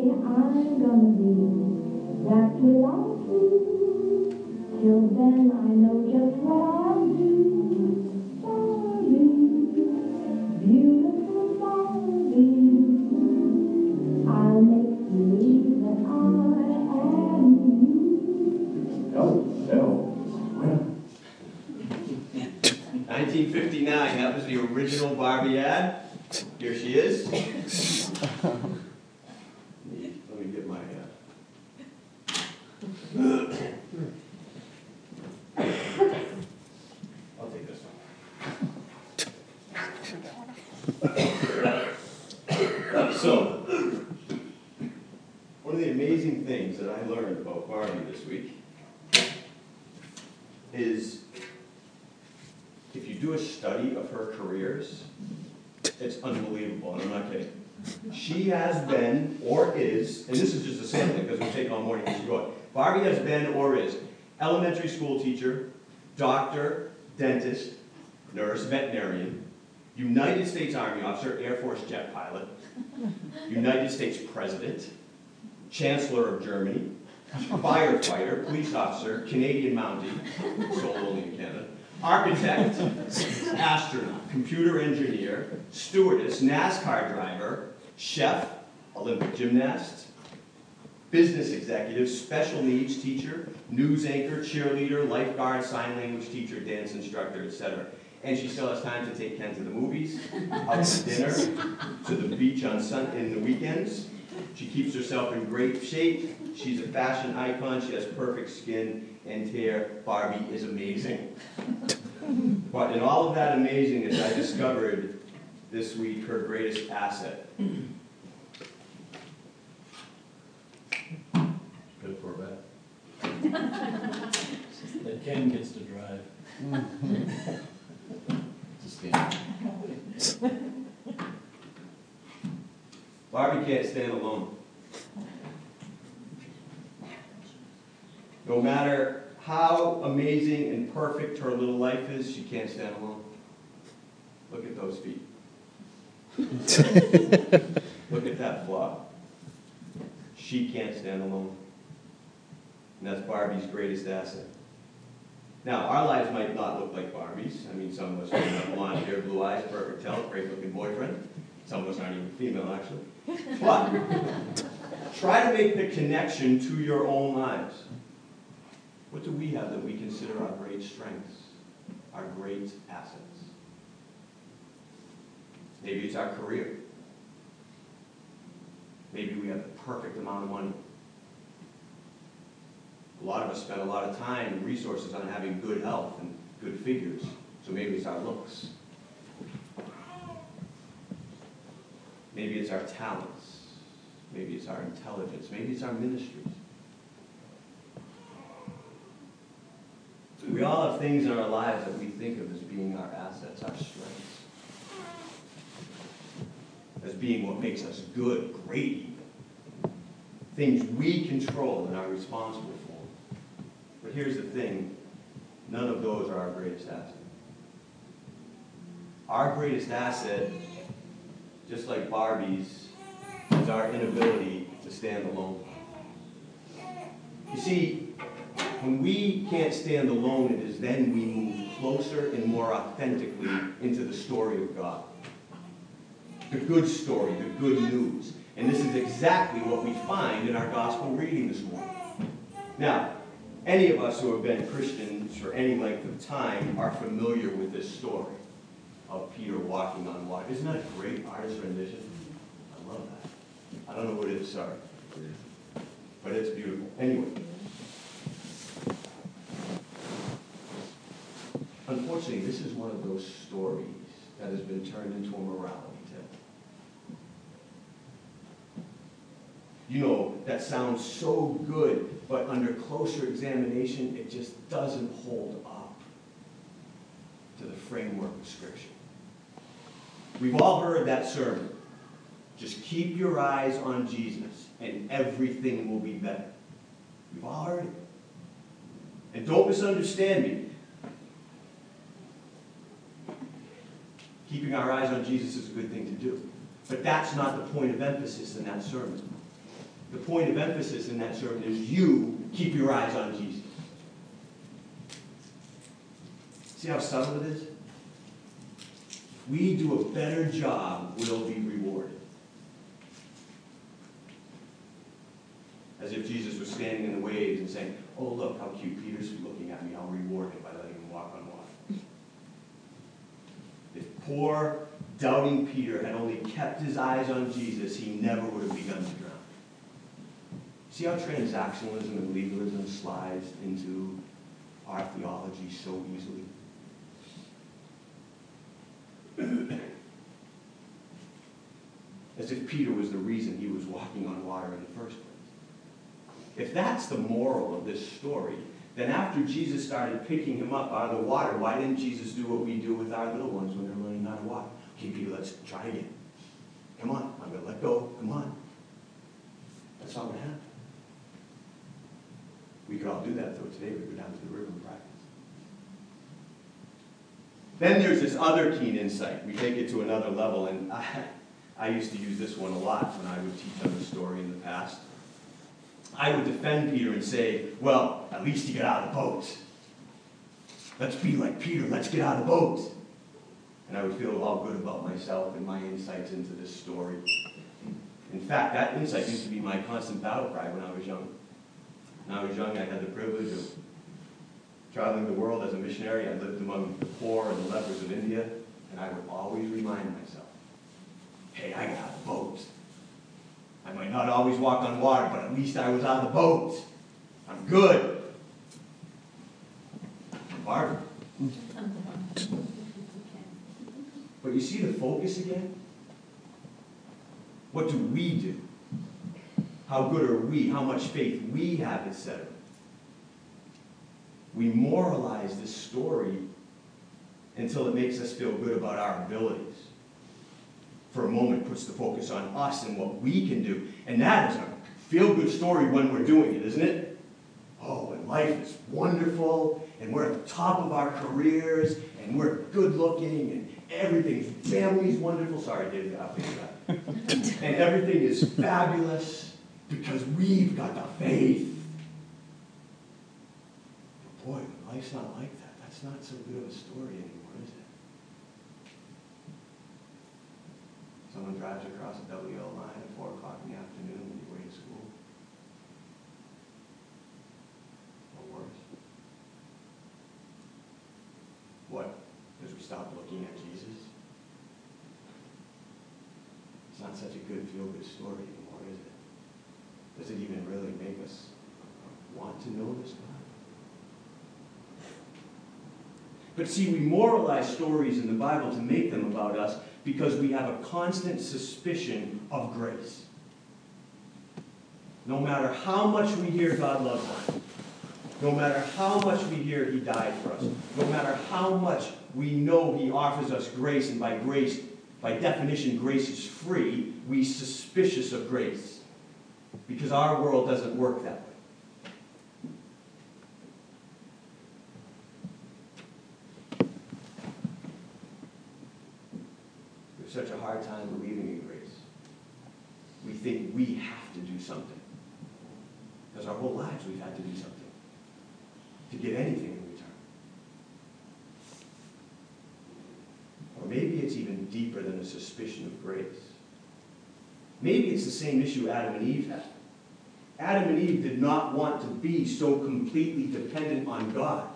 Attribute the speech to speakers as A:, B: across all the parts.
A: I'm gonna be exactly like you. Till then I know just what I'll do. Beautiful. I'll make you believe that I am you.
B: Well,
C: 1959, that was the original Barbie ad. Here she is. Let me get my uh, I'll take this one. So, one of the amazing things that I Barbie this week is if you do a study of her careers, it's unbelievable, and I'm not kidding. She has been or is, and this is just a sampling because we take all morning you go. Barbie has been or is elementary school teacher, doctor, dentist, nurse, veterinarian, United States Army officer, Air Force jet pilot, United States president, chancellor of Germany, firefighter, police officer, Canadian Mountie, sold only in Canada, architect, astronaut, computer engineer, stewardess, NASCAR driver, chef, Olympic gymnast, business executive, special needs teacher, news anchor, cheerleader, lifeguard, sign language teacher, dance instructor, etc. And she still has time to take Ken to the movies, out to dinner, to the beach on sun in the weekends. She keeps herself in great shape. She's a fashion icon. She has perfect skin and hair. Barbie is amazing. But in all of that amazingness, I discovered this week her greatest asset.
D: Good for that. That Ken gets to drive.
C: Barbie can't stand alone. No matter how amazing and perfect her little life is, she can't stand alone. Look at those feet. Look at that flaw. She can't stand alone. And that's Barbie's greatest asset. Now, our lives might not look like Barbie's. I mean, some of us may have blonde hair, blue eyes, perfect health, great looking boyfriend. Some of us aren't even female, actually. But try to make the connection to your own lives. What do we have that we consider our great strengths, our great assets? Maybe it's our career. Maybe we have the perfect amount of money. A lot of us spend a lot of time and resources on having good health and good figures. So maybe it's our looks. Maybe it's our talents. Maybe it's our intelligence. Maybe it's our ministries. We all have things in our lives that we think of as being our assets, our strengths, as being what makes us good, great, even. Things we control and are responsible for. But here's the thing none of those are our greatest asset. Our greatest asset, just like Barbie's, is our inability to stand alone. You see, when we can't stand alone, it is then we move closer and more authentically into the story of God. The good story, the good news. And this is exactly what we find in our gospel reading this morning. Now, any of us who have been Christians for any length of time are familiar with this story of Peter walking on water. Isn't that a great artist rendition? I love that. I don't know what it is, sorry. But it's beautiful. Anyway. Unfortunately, this is one of those stories that has been turned into a morality tale. You know, that sounds so good, but under closer examination, it just doesn't hold up to the framework of Scripture. We've all heard that sermon. Just keep your eyes on Jesus, and everything will be better. We've all heard it. And don't misunderstand me. Keeping our eyes on Jesus is a good thing to do. But that's not the point of emphasis in that sermon. The point of emphasis in that sermon is you keep your eyes on Jesus. See how subtle it is? We do a better job, we'll be rewarded. As if Jesus was standing in the waves and saying, Oh, look how cute Peter's looking at me. I'll reward him by letting him walk on water. If poor, doubting Peter had only kept his eyes on Jesus, he never would have begun to drown. See how transactionalism and legalism slides into our theology so easily? As if Peter was the reason he was walking on water in the first place. If that's the moral of this story, then after Jesus started picking him up out of the water, why didn't Jesus do what we do with our little ones when they're running out of water? Okay, Peter, let's try again. Come on, I'm going to let go. Come on. That's not what happened. We could all do that, though, today. We go down to the river and practice. Then there's this other keen insight. We take it to another level, and I, I used to use this one a lot when I would teach on the story in the past. I would defend Peter and say, well, at least he get out of the boat. Let's be like Peter, let's get out of the boat. And I would feel all good about myself and my insights into this story. In fact, that insight used to be my constant battle cry when I was young. When I was young, I had the privilege of traveling the world as a missionary. I lived among the poor and the lepers of India, and I would always remind myself, hey, I got out of the boat. I might not always walk on water, but at least I was on the boat. I'm good. But you see the focus again? What do we do? How good are we? How much faith we have, etc. We moralize this story until it makes us feel good about our abilities. For a moment, puts the focus on us and what we can do. And that is a feel good story when we're doing it, isn't it? Oh, and life is wonderful, and we're at the top of our careers, and we're good looking, and everything's family's wonderful. Sorry, David, I'll figure that. and everything is fabulous because we've got the faith. But boy, when life's not like that, that's not so good of a story anymore, is it? Someone drives across a WL line at 4 o'clock in the afternoon when you way to school. Or worse. What? Stopped looking at Jesus? It's not such a good feel-good story anymore, is it? Does it even really make us want to know this God? But see, we moralize stories in the Bible to make them about us because we have a constant suspicion of grace. No matter how much we hear God loves us, no matter how much we hear He died for us, no matter how much we know He offers us grace, and by grace, by definition, grace is free, we suspicious of grace. Because our world doesn't work that way. We have such a hard time believing in grace. We think we have to do something. Because our whole lives we've had to do something to get anything in return. Or maybe it's even deeper than a suspicion of grace. Maybe it's the same issue Adam and Eve had. Adam and Eve did not want to be so completely dependent on God,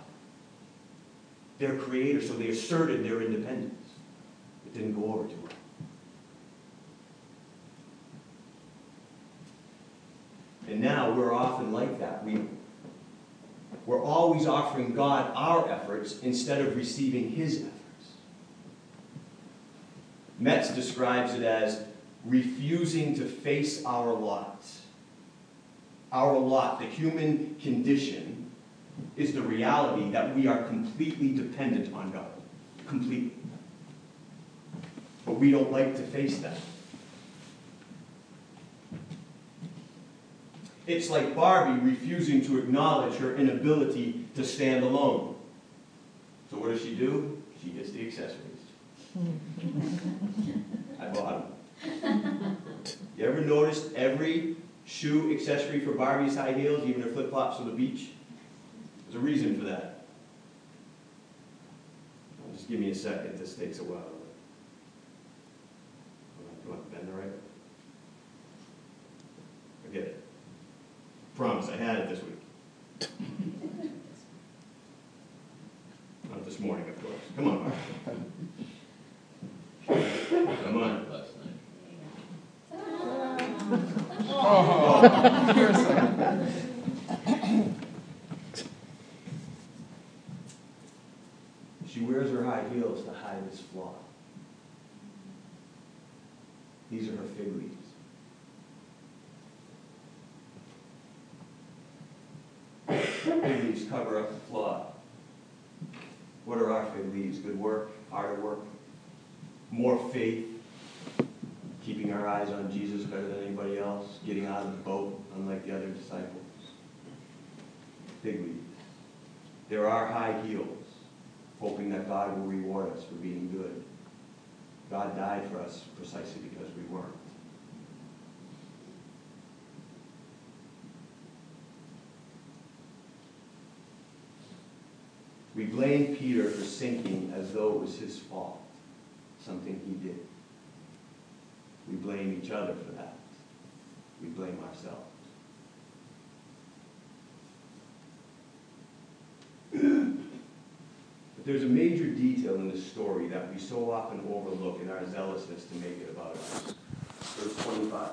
C: their creator, so they asserted their independence. It didn't go over too well. And now we're often like that. We, we're always offering God our efforts instead of receiving His efforts. Metz describes it as refusing to face our lot. Our lot, the human condition, is the reality that we are completely dependent on God. Completely. But we don't like to face that. It's like Barbie refusing to acknowledge her inability to stand alone. So what does she do? She gets the accessories. I bought them. You ever noticed every shoe accessory for Barbie's high heels, even her flip flops on the beach? There's a reason for that. Just give me a second, this takes a while. Come on, bend the right. Forget it. Promise, I had it this week. Not this morning, of course. Come on, Barbie. Come on.
D: Last night. Oh. Oh.
C: She wears her high heels to hide this flaw. These are her fig leaves. Fig leaves cover up the flaw. What are our fig leaves? Good work, harder work, more faith, keeping our eyes on Jesus better than anybody else, getting out of the boat unlike the other disciples. Fig leaves. There are high heels, hoping that God will reward us for being good. God died for us precisely because we weren't. We blame Peter for sinking as though it was his fault, something he did. We blame each other for that. We blame ourselves. But there's a major detail in this story that we so often overlook in our zealousness to make it about us. Verse 25.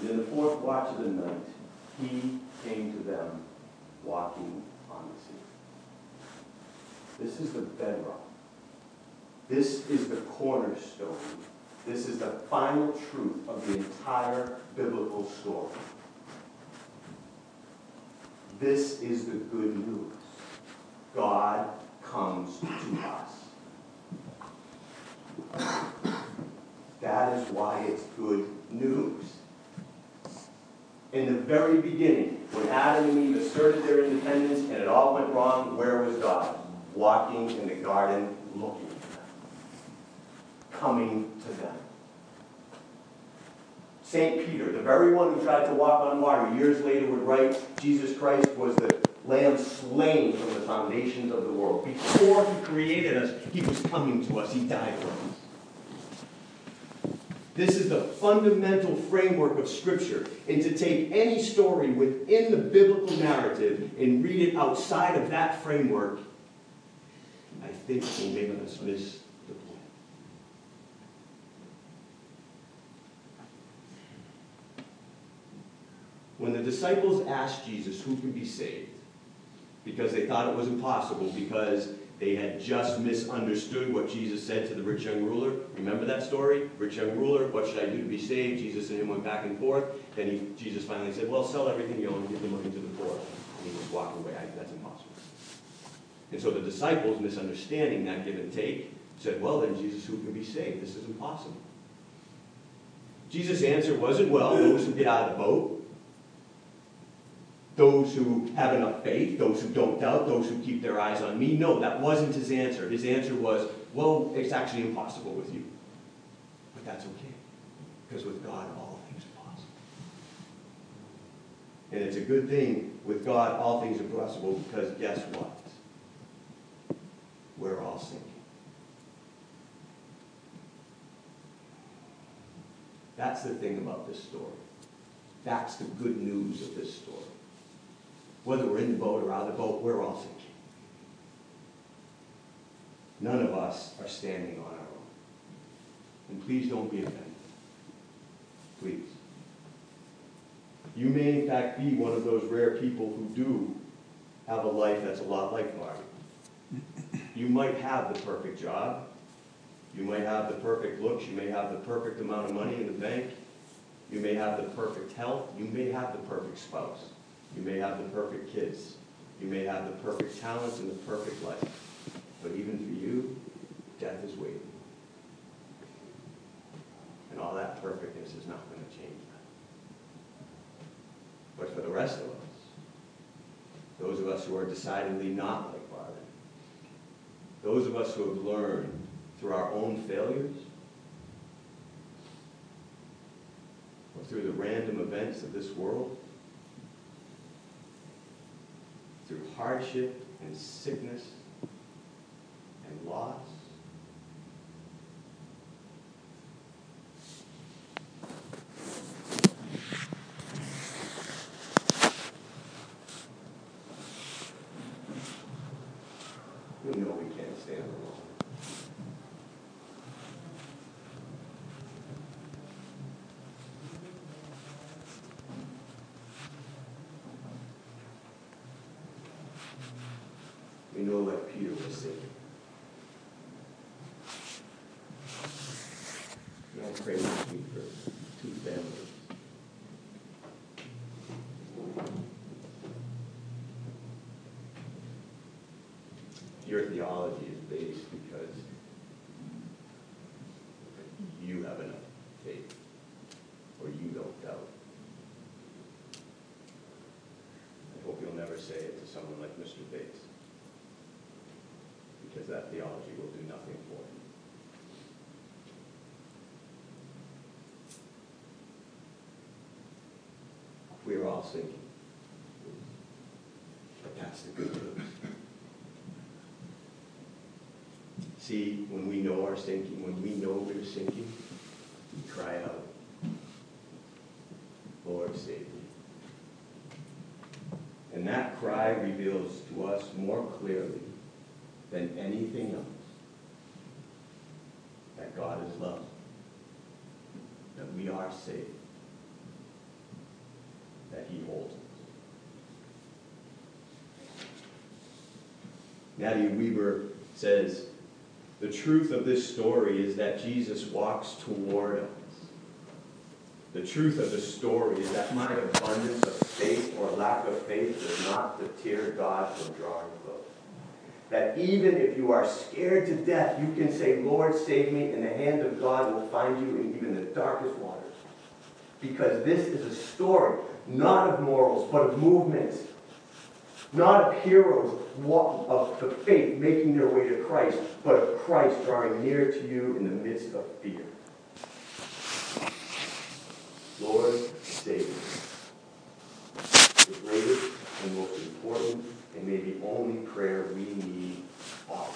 C: And in the fourth watch of the night, he came to them walking on the sea. This is the bedrock. This is the cornerstone. This is the final truth of the entire biblical story. This is the good news. God comes to us. That is why it's good news. In the very beginning, when Adam and Eve asserted their independence and it all went wrong, where was God? Walking in the garden, looking for them, coming to them. St. Peter, the very one who tried to walk on water, years later would write, Jesus Christ was the lamb slain from the foundations of the world. Before he created us, he was coming to us. He died for us. This is the fundamental framework of Scripture. And to take any story within the biblical narrative and read it outside of that framework, Will make us miss the point. When the disciples asked Jesus who could be saved, because they thought it was impossible, because they had just misunderstood what Jesus said to the rich young ruler. Remember that story? Rich young ruler, what should I do to be saved? Jesus and him went back and forth. Then he, Jesus finally said, Well, sell everything you own and give the money to the poor. And he just walked away. I, that's impossible. And so the disciples, misunderstanding that give and take, said, Well, then, Jesus, who can be saved? This is impossible. Jesus' answer wasn't, Well, those who get out of the boat, those who have enough faith, those who don't doubt, those who keep their eyes on me. No, that wasn't his answer. His answer was, well, it's actually impossible with you. But that's okay, because with God, all things are possible. And it's a good thing with God, all things are possible, because guess what? We're all sinking. That's the thing about this story. That's the good news of this story whether we're in the boat or out of the boat, we're all sinking. None of us are standing on our own. And please don't be offended. Please. You may, in fact, be one of those rare people who do have a life that's a lot like Barbie. You might have the perfect job. You might have the perfect looks. You may have the perfect amount of money in the bank. You may have the perfect health. You may have the perfect spouse. You may have the perfect kids. You may have the perfect talents and the perfect life. But even for you, death is waiting. And all that perfectness is not going to change that. But for the rest of us, those of us who are decidedly not like Barbie, those of us who have learned through our own failures, or through the random events of this world, through hardship and sickness and loss. We know we can't stand alone. We know like Peter was saying. I pray with me for two families. Your theology is based because you have enough faith, or you don't doubt. I hope you'll never say it to someone like Mr. Bates because that theology will do nothing for him. We are all sinking. But that's the good news. See, when we know our sinking, when we know we're sinking, we cry out, Lord, save me. And that cry reveals to us more clearly than anything else that God is love, that we are saved, that He holds us. Nadia Weber says, the truth of this story is that Jesus walks toward us. The truth of the story is that my abundance of faith or lack of faith does not deter God from drawing close. That even if you are scared to death, you can say, Lord, save me, and the hand of God will find you in even the darkest waters. Because this is a story, not of morals, but of movements. Not of heroes of the faith making their way to Christ, but of Christ drawing near to you in the midst of fear. Lord, save me. The greatest and most important and maybe prayer we need always.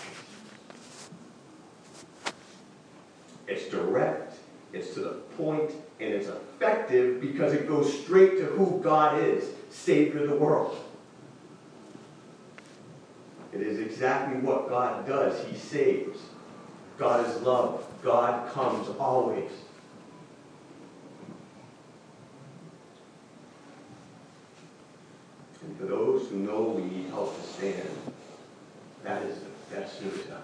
C: It's direct, it's to the point, and it's effective because it goes straight to who God is, Savior of the world. It is exactly what God does. He saves. God is love. God comes always. And for those who know we need help to stand, that is the best news ever.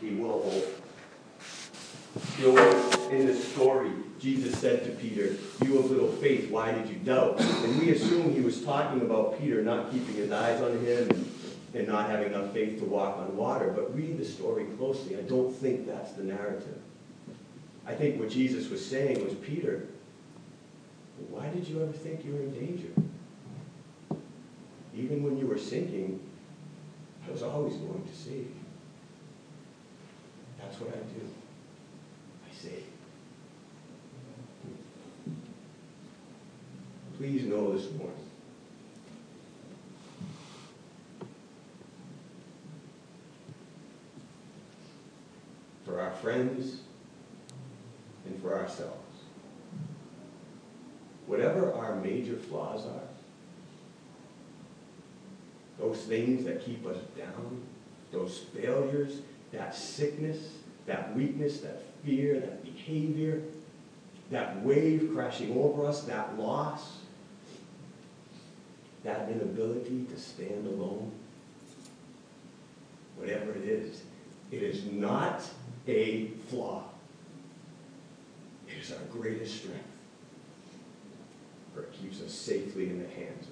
C: He will hold. You know, in the story, Jesus said to Peter, You of little faith, why did you doubt? And we assume he was talking about Peter not keeping his eyes on him and, and not having enough faith to walk on water. But read the story closely. I don't think that's the narrative. I think what Jesus was saying was, Peter, why did you ever think you were in danger? Even when you were sinking, I was always going to save you. That's what I do. I save. Please know this morning. For our friends and for ourselves whatever our major flaws are, those things that keep us down, those failures, that sickness, that weakness, that fear, that behavior, that wave crashing over us, that loss, that inability to stand alone, whatever it is, it is not a flaw. It is our greatest strength for it keeps us safely in the hands of